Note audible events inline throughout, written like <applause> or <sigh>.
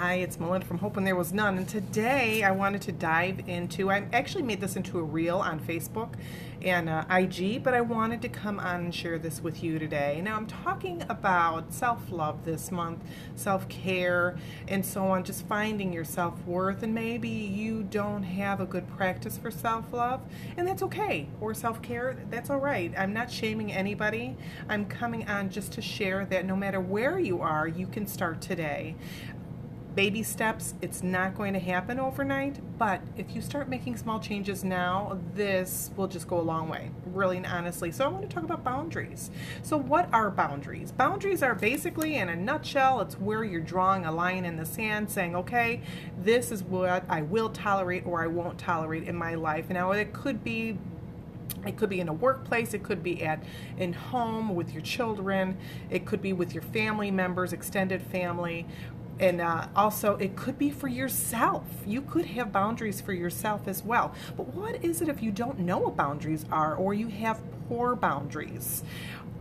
Hi, it's Melinda from Hope When There Was None, and today I wanted to dive into. I actually made this into a reel on Facebook and uh, IG, but I wanted to come on and share this with you today. Now, I'm talking about self love this month, self care, and so on, just finding your self worth. And maybe you don't have a good practice for self love, and that's okay, or self care, that's all right. I'm not shaming anybody. I'm coming on just to share that no matter where you are, you can start today baby steps. It's not going to happen overnight, but if you start making small changes now, this will just go a long way, really and honestly. So I want to talk about boundaries. So what are boundaries? Boundaries are basically, in a nutshell, it's where you're drawing a line in the sand saying, okay, this is what I will tolerate or I won't tolerate in my life. Now it could be it could be in a workplace, it could be at in home with your children, it could be with your family members, extended family, and uh, also it could be for yourself you could have boundaries for yourself as well but what is it if you don't know what boundaries are or you have poor boundaries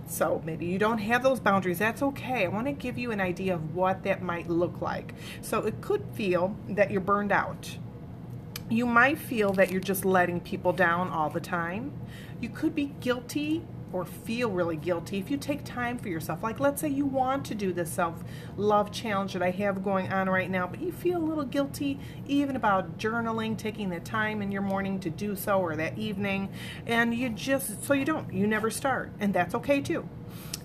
so maybe you don't have those boundaries. That's okay. I want to give you an idea of what that might look like. So it could feel that you're burned out. You might feel that you're just letting people down all the time. You could be guilty or feel really guilty if you take time for yourself. Like, let's say you want to do this self love challenge that I have going on right now, but you feel a little guilty even about journaling, taking the time in your morning to do so or that evening, and you just, so you don't, you never start, and that's okay too.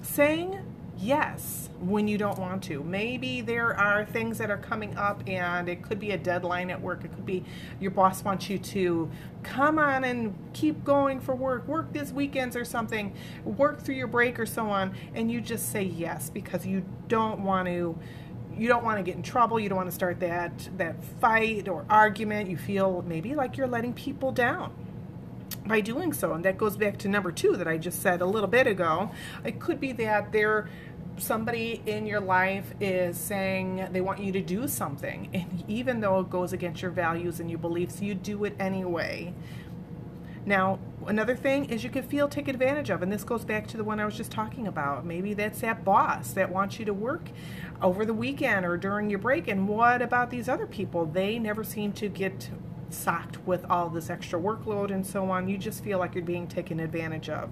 Saying yes when you don't want to. Maybe there are things that are coming up and it could be a deadline at work. It could be your boss wants you to come on and keep going for work, work this weekends or something, work through your break or so on, and you just say yes because you don't want to you don't want to get in trouble you don't want to start that that fight or argument you feel maybe like you're letting people down by doing so and that goes back to number two that i just said a little bit ago it could be that they're somebody in your life is saying they want you to do something, and even though it goes against your values and your beliefs, you do it anyway. Now, another thing is you can feel taken advantage of, and this goes back to the one I was just talking about. Maybe that's that boss that wants you to work over the weekend or during your break, and what about these other people? They never seem to get socked with all this extra workload and so on. You just feel like you're being taken advantage of.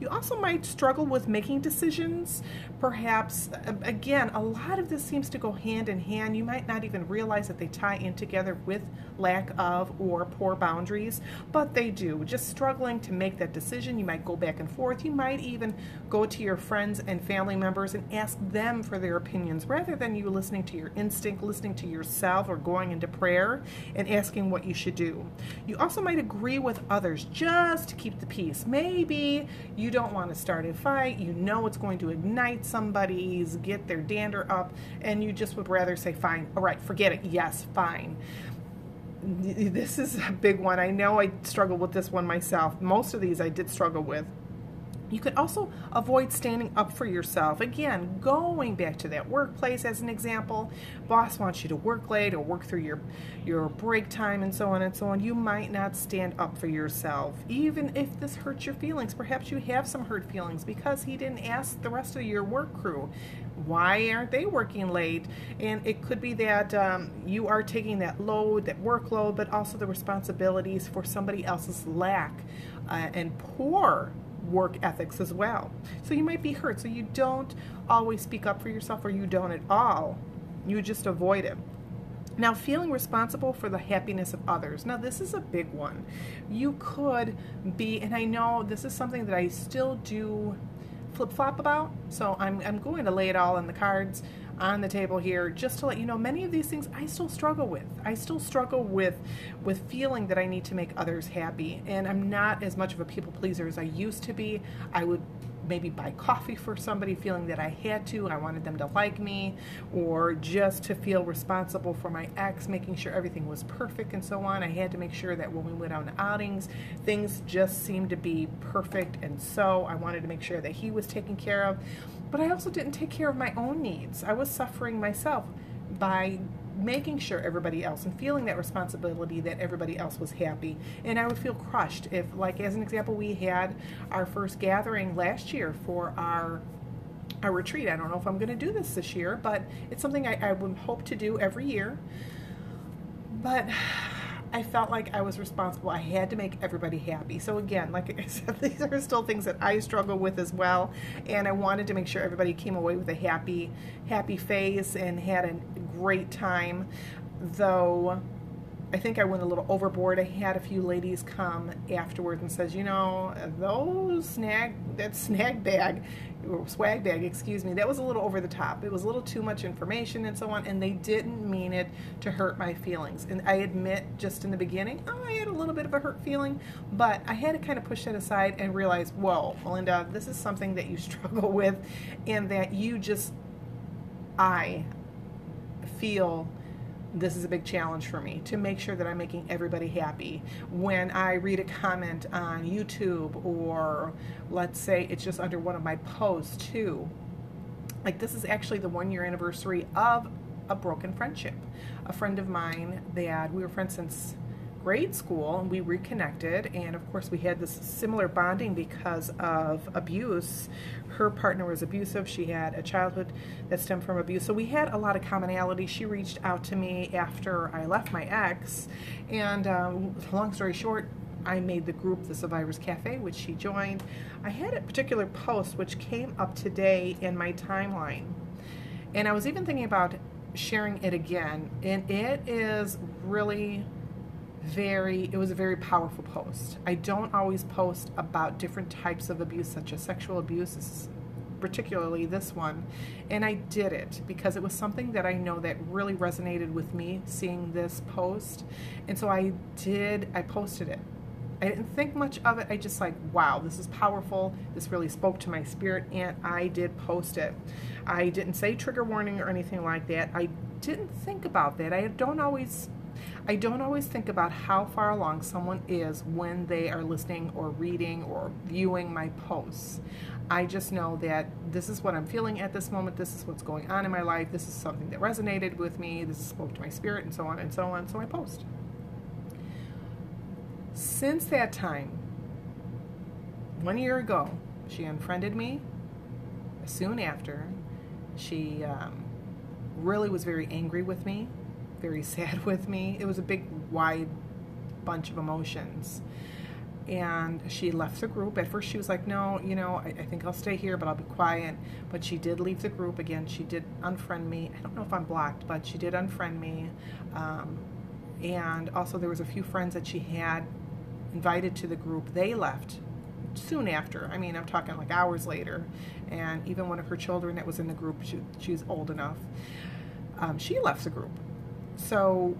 You also might struggle with making decisions. Perhaps, again, a lot of this seems to go hand in hand. You might not even realize that they tie in together with lack of or poor boundaries, but they do. Just struggling to make that decision. You might go back and forth. You might even go to your friends and family members and ask them for their opinions rather than you listening to your instinct, listening to yourself, or going into prayer and asking what you should do. You also might agree with others just to keep the peace. Maybe you don't want to start a fight. You know it's going to ignite somebody's, get their dander up, and you just would rather say, fine, all right, forget it. Yes, fine. This is a big one. I know I struggled with this one myself. Most of these I did struggle with. You could also avoid standing up for yourself. Again, going back to that workplace as an example, boss wants you to work late or work through your your break time and so on and so on. You might not stand up for yourself, even if this hurts your feelings. Perhaps you have some hurt feelings because he didn't ask the rest of your work crew why aren't they working late? And it could be that um, you are taking that load, that workload, but also the responsibilities for somebody else's lack uh, and poor work ethics as well. So you might be hurt. So you don't always speak up for yourself or you don't at all. You just avoid it. Now, feeling responsible for the happiness of others. Now, this is a big one. You could be, and I know this is something that I still do flip flop about, so I'm, I'm going to lay it all in the cards on the table here just to let you know many of these things I still struggle with. I still struggle with with feeling that I need to make others happy and I'm not as much of a people pleaser as I used to be. I would maybe buy coffee for somebody feeling that I had to. I wanted them to like me or just to feel responsible for my ex, making sure everything was perfect and so on. I had to make sure that when we went on outings, things just seemed to be perfect and so I wanted to make sure that he was taken care of. But I also didn't take care of my own needs. I was suffering myself by making sure everybody else and feeling that responsibility that everybody else was happy. And I would feel crushed if, like, as an example, we had our first gathering last year for our our retreat. I don't know if I'm going to do this this year, but it's something I, I would hope to do every year. But I felt like I was responsible. I had to make everybody happy. So again, like I <laughs> said, these are still things that I struggle with as well. And I wanted to make sure everybody came away with a happy, happy face and had a great time. Though I think I went a little overboard. I had a few ladies come afterwards and says, you know, those snag that snag bag, swag bag, excuse me, that was a little over the top. It was a little too much information and so on, and they didn't mean it to hurt my feelings. And I admit, just in the beginning, oh, I had a little bit of a hurt feeling, but I had to kind of push that aside and realize, whoa, Melinda, this is something that you <laughs> struggle with, and that you just, I feel this is a big challenge for me to make sure that I'm making everybody happy. When I read a comment on YouTube, or let's say it's just under one of my posts too, like this is actually the one year anniversary of a broken friendship. A friend of mine that we were friends since grade school and we reconnected and of course we had this similar bonding because of abuse her partner was abusive she had a childhood that stemmed from abuse so we had a lot of commonality she reached out to me after i left my ex and um, long story short I made the group the Survivors Cafe, which she joined. I had a particular post which came up today in my timeline. And I was even thinking about sharing it again. And it is really very, it was a very powerful post. I don't always post about different types of abuse, such as sexual abuse, particularly this one. And I did it because it was something that I know that really resonated with me seeing this post. And so I did, I posted it. I didn't think much of it. I just like, wow, this is powerful. This really spoke to my spirit, and I did post it. I didn't say trigger warning or anything like that. I didn't think about that. I don't always I don't always think about how far along someone is when they are listening or reading or viewing my posts. I just know that this is what I'm feeling at this moment. This is what's going on in my life. This is something that resonated with me. This spoke to my spirit, and so on and so on. So I post. Since that time, one year ago, she unfriended me. Soon after, she um, really was very angry with me very sad <laughs> with me. It was a big, wide bunch of emotions. And she left the group. At first, she was like, No, you know, I, I, think I'll stay here, but I'll be quiet. But she did leave the group again. She did unfriend me. I don't know if I'm blocked, but she did unfriend me. Um, and also, there was a few friends that she had invited to the group. They left soon after. I mean, I'm talking like hours later. And even one of her children that was in the group, she, she was old enough, um, she left the group. So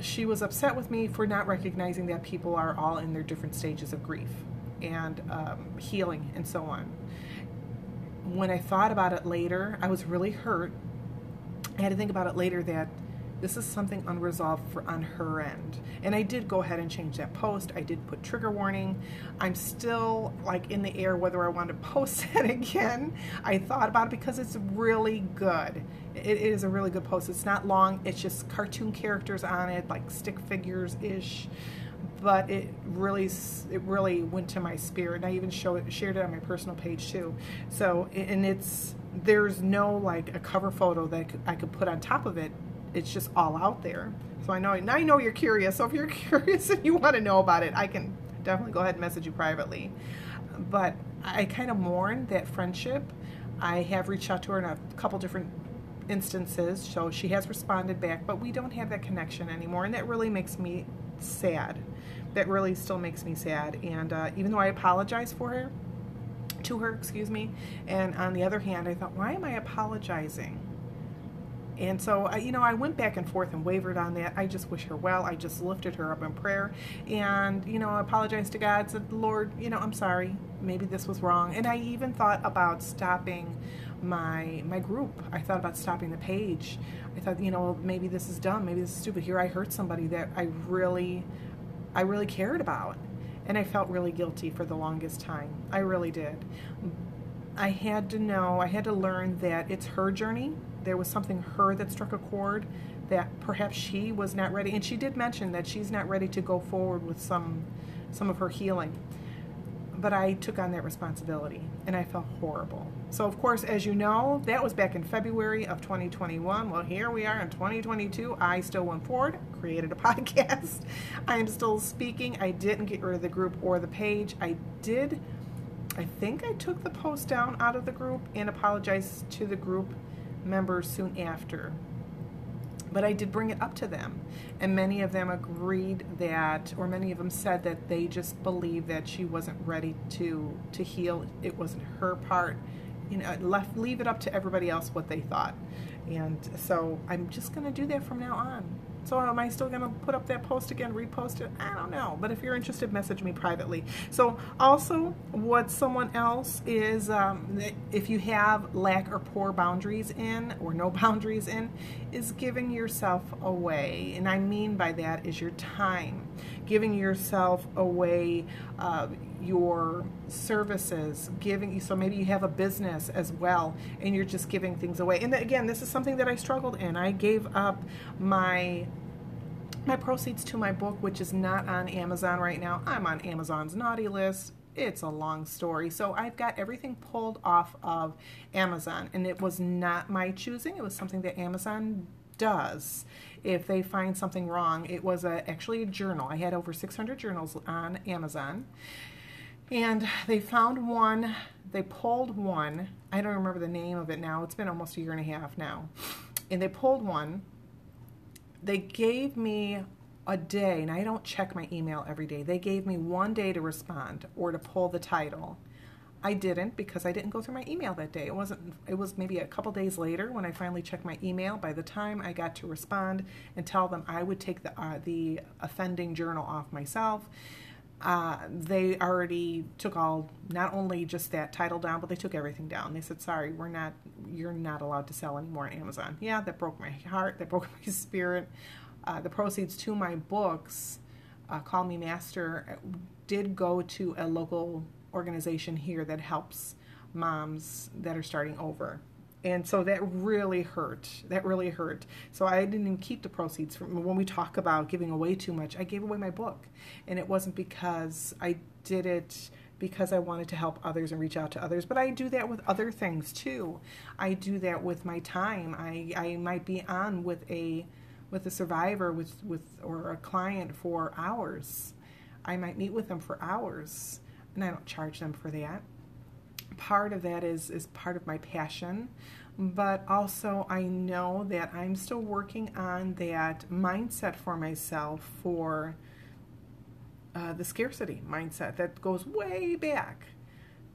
she was upset with me for not recognizing that people are all in their different stages of grief and um, healing and so on. When I thought about it later, I was really hurt. I had to think about it later that this is something unresolved for on her end. And I did go ahead and change that post. I did put trigger warning. I'm still like in the air whether I want to <laughs> post it again. I thought about it because it's really good. It is a really good post. It's not long. It's just cartoon characters on it, like stick figures ish. But it really, it really went to my spirit. And I even showed, it, shared it on my personal page too. So, and it's there's no like a cover photo that I could put on top of it it's just all out there. So I know now I know you're curious. So if you're <laughs> curious and you want to know about it, I can definitely go ahead and message you privately. But I kind of mourn that friendship. I have reached out to her in a couple different instances, so she has responded back, but we don't have that connection anymore, and that really makes me sad. That really still makes me sad. And uh, even though I apologize for her, to her, excuse me, and on the other hand, I thought, why am I apologizing? And so, I, you know, I went back and forth and wavered on that. I just wish her well. I just lifted her up in prayer and, you know, apologized to God, said, Lord, you know, I'm sorry. maybe this was wrong. And I even thought about stopping my my group. I thought about stopping the page. I thought, you know, maybe this is dumb, maybe this is stupid. Here I hurt somebody that I really I really cared about. And I felt really guilty for the longest time. I really did. I had to know, I had to learn that it's her journey. There was something her that struck a chord that perhaps she was not ready. And she did mention that she's not ready to go forward with some some of her healing but I took on that responsibility and I felt horrible. So, of course, as you know, that was back in February of 2021. Well, here we are in 2022. I still went forward, created a <laughs> podcast. I am still speaking. I didn't get rid of the group or the page. I did, I think I took the post down out of the group and apologized to the group members soon after but I did bring it up to them. And many of them agreed that, or many of them said that they just believed that she wasn't ready to, to heal. It wasn't her part. You know, left, leave it up to everybody else what they thought. And so I'm just going to do that from now on. So am I still going to put up that post again, repost it? I don't know. But if you're interested, message me privately. So also, what someone else is, um, if you have lack or poor boundaries in, or no <laughs> boundaries in, is giving yourself away. And I mean by that is your time. Giving yourself away uh, your services, giving, so maybe you have a business as well, and you're just giving things away. And again, this is something that I struggled in. I gave up my my proceeds to my book, which is not on Amazon right now. I'm on Amazon's naughty list. It's a long story. So I've got everything pulled off of Amazon, and it was not my choosing. It was something that Amazon does if they find something wrong. It was a, actually a journal. I had over 600 journals on Amazon, and they found one. They pulled one. I don't remember the name of it now. It's been almost a year and a half now. And they pulled one they gave me a day, and I don't check my email every day. They gave me one day to respond or to pull the title. I didn't because I didn't go through my email that day. It wasn't it was maybe a couple days later when I finally checked my email. By the time I got to respond and tell them I would take the uh, the offending journal off myself, uh, they already took all not only just that title down, but they took everything down. They said, "Sorry, we're not. You're not allowed to sell anymore on Amazon." Yeah, that broke my heart. That <laughs> broke my spirit. Uh, the proceeds to my books, uh, Call Me Master, did go to a local organization here that helps moms that are starting over and so that really hurt that really hurt. So i didn't even keep the proceeds from when we talk about giving away too much i gave away my book. And it wasn't because i did it because i wanted to help others and reach out to others but i do that with other things too. I do that with my time. I i might be on with a with a survivor with with or a client for hours. I might meet with them for hours and i don't charge them for that part of that is is part of my passion but also I know that I'm still working on that mindset for myself for uh, the scarcity mindset that goes way back.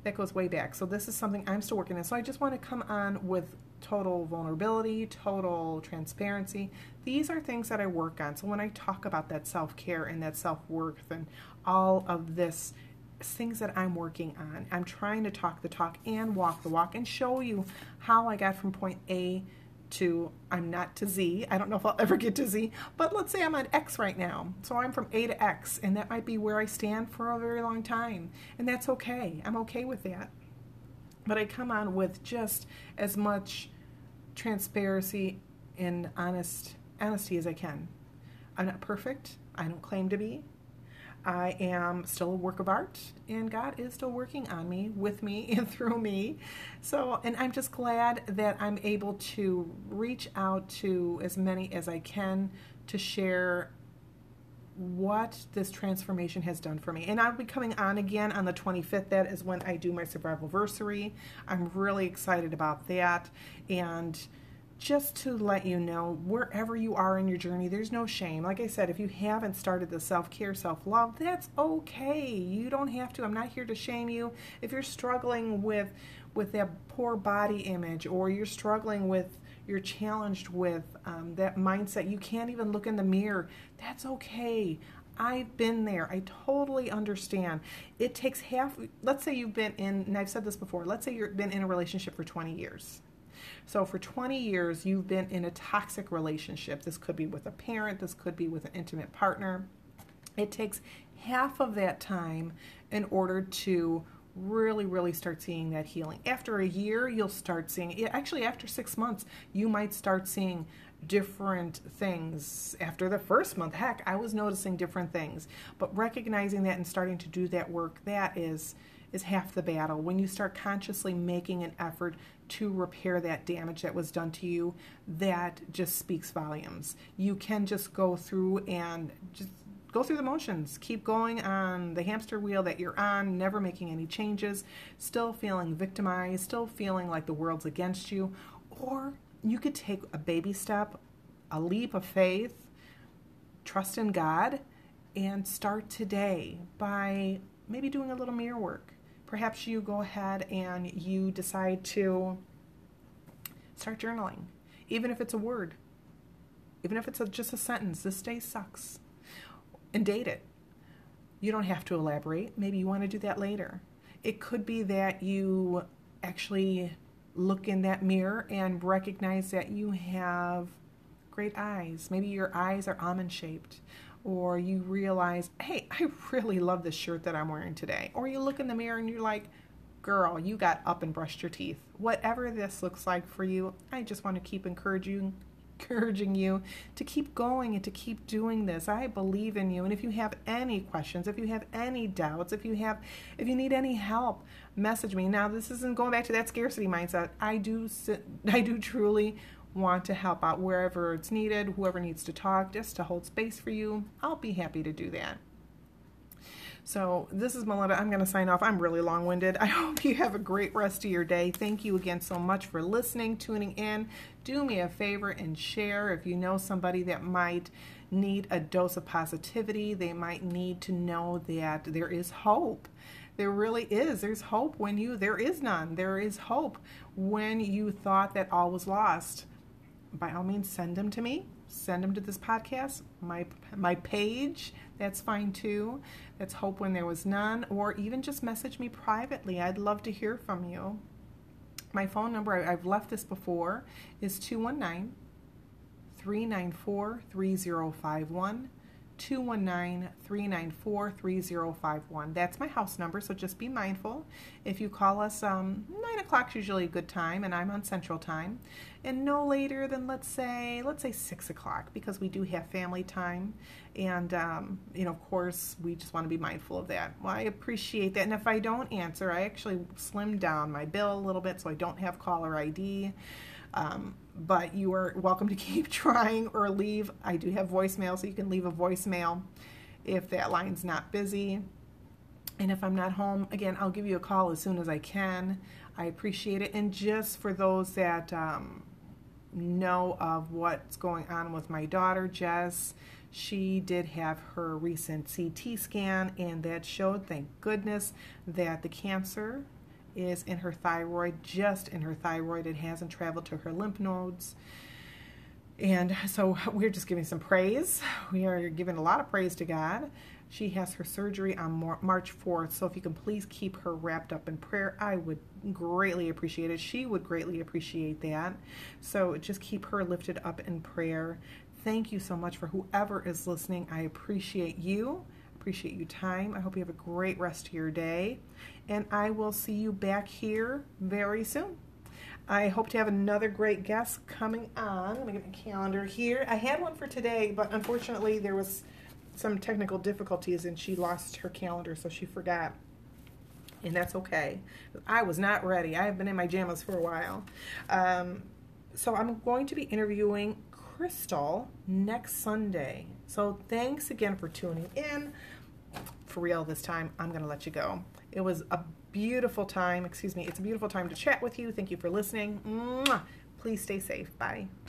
That goes way back. So this is something I'm still working on. So I just want to come on with total vulnerability, total transparency. These are things that I work on. So when I talk about that self care and that self worth and all of this things that I'm working on. I'm trying to talk the talk and walk the walk and show you how I got from point A to I'm not to Z. I don't know if I'll ever get to Z, but let's say I'm at X right now. So I'm from A to X, and that might be where I stand for a very long time. And that's okay. I'm okay with that. But I come on with just as much transparency and honest honesty as I can. I'm not perfect. I don't claim to be. I am still a work of art, and God is still working on me, with me, <laughs> and through me. So, and I'm just glad that I'm able to reach out to as many as I can to share what this transformation has done for me. And I'll be coming on again on the 25th. That is when I do my survival versary. I'm really excited about that. And just to let you know, wherever you are in your journey, there's no shame. Like I said, if you haven't started the self care, self love, that's okay. You don't have to. I'm not here to shame you. If you're struggling with with that poor body image, or you're struggling with, you're challenged with um, that mindset, you can't even look in the mirror. That's okay. I've been there. I totally understand. It takes half, let's say you've been in, and I've said this before, let's say you've been in a relationship for 20 years. So for 20 years, you've been in a toxic relationship. This could be with a parent, this could be with an intimate partner. It takes half of that time in order to really, really start seeing that healing. After a year, you'll start seeing, actually, after six months, you might start seeing different things. After the first month, heck, I was noticing different things. But recognizing that and starting to do that work, that is is half the battle. When you start consciously making an effort to repair that damage that was done to you, that just speaks volumes. You can just go through and just go through the motions. Keep going on the hamster wheel that you're on, never making any changes, still feeling victimized, still feeling like the world's against you. Or you could take a baby step, a leap of faith, trust in God, and start today by maybe doing a little mirror work. Perhaps you go ahead and you decide to start journaling, even if it's a word, even if it's a, just a sentence. This day sucks and date it. You don't have to elaborate. Maybe you want to do that later. It could be that you actually look in that mirror and recognize that you have great eyes. Maybe your eyes are almond shaped. Or you realize, hey, I <laughs> really love this shirt that I'm wearing today. Or you look in the mirror and you're like, girl, you got up and brushed your teeth. Whatever this looks like for you, I just want to keep encouraging encouraging you to keep going and to keep doing this. I believe in you. And if you have any questions, if you have any doubts, if you have if you need any help, message me. Now, this isn't going back to that scarcity mindset. I do <laughs> I do truly want to help out wherever it's needed, whoever needs to talk, just to hold space for you. I'll be happy to do that. So this is Melinda. I'm going to sign off. I'm really long winded. <laughs> I hope you have a great rest of your day. Thank you again so much for listening, tuning in. Do me a favor and share if you know somebody that might need a dose of positivity. They might need to know that there is hope. There really is. There's hope when you, there is none. There is hope when you thought that all was lost. By all means, send them to me send them to this podcast, my my page. That's fine too. That's hope when there was none, or even just message me privately. I'd love to hear from you. My phone number, I've left this before, is 219 394 3051. 219 394 3051. That's my house number, so just be mindful. If you call us, um, 9 o'clock is usually a good time, and I'm on Central Time. And no later than, let's say, let's say 6 o'clock, because we do have family time. And, um, you know, of course, we just want to be mindful of that. Well, I appreciate that. And if I don't answer, I actually slim down my bill a little bit so I don't have caller ID. Um, but you are welcome to <laughs> keep trying or leave. I do have voicemail, so you can leave a voicemail if that line's not busy. And if I'm not home, again, I'll give you a call as soon as I can. I appreciate it. And just for those that um, know of what's going on with my daughter, Jess, she did have her recent CT scan, and that showed, thank goodness, that the cancer is in her thyroid, just in her thyroid. It hasn't traveled to her lymph nodes. And so we're just giving some praise. We are giving a lot of praise to God. She has her surgery on March 4th. So if you can please keep her wrapped up in prayer, I would greatly appreciate it. She would greatly appreciate that. So just keep her lifted up in prayer. Thank you so much for whoever is listening. I appreciate you appreciate your time. I hope you have a great rest of your day. And I will see you back here very soon. I hope to have another great guest coming on. Let me get my calendar here. I had one for today, but unfortunately there was some technical difficulties and she lost her calendar, so she forgot. And that's okay. I was not ready. I have been in my jammas for a while. Um, so I'm going to be interviewing Crystal next Sunday. So thanks again for tuning in for real this time, I'm going to let you go. It was a beautiful time. Excuse me. It's a beautiful time to chat with you. Thank you for listening. Mwah. Please stay safe. Bye.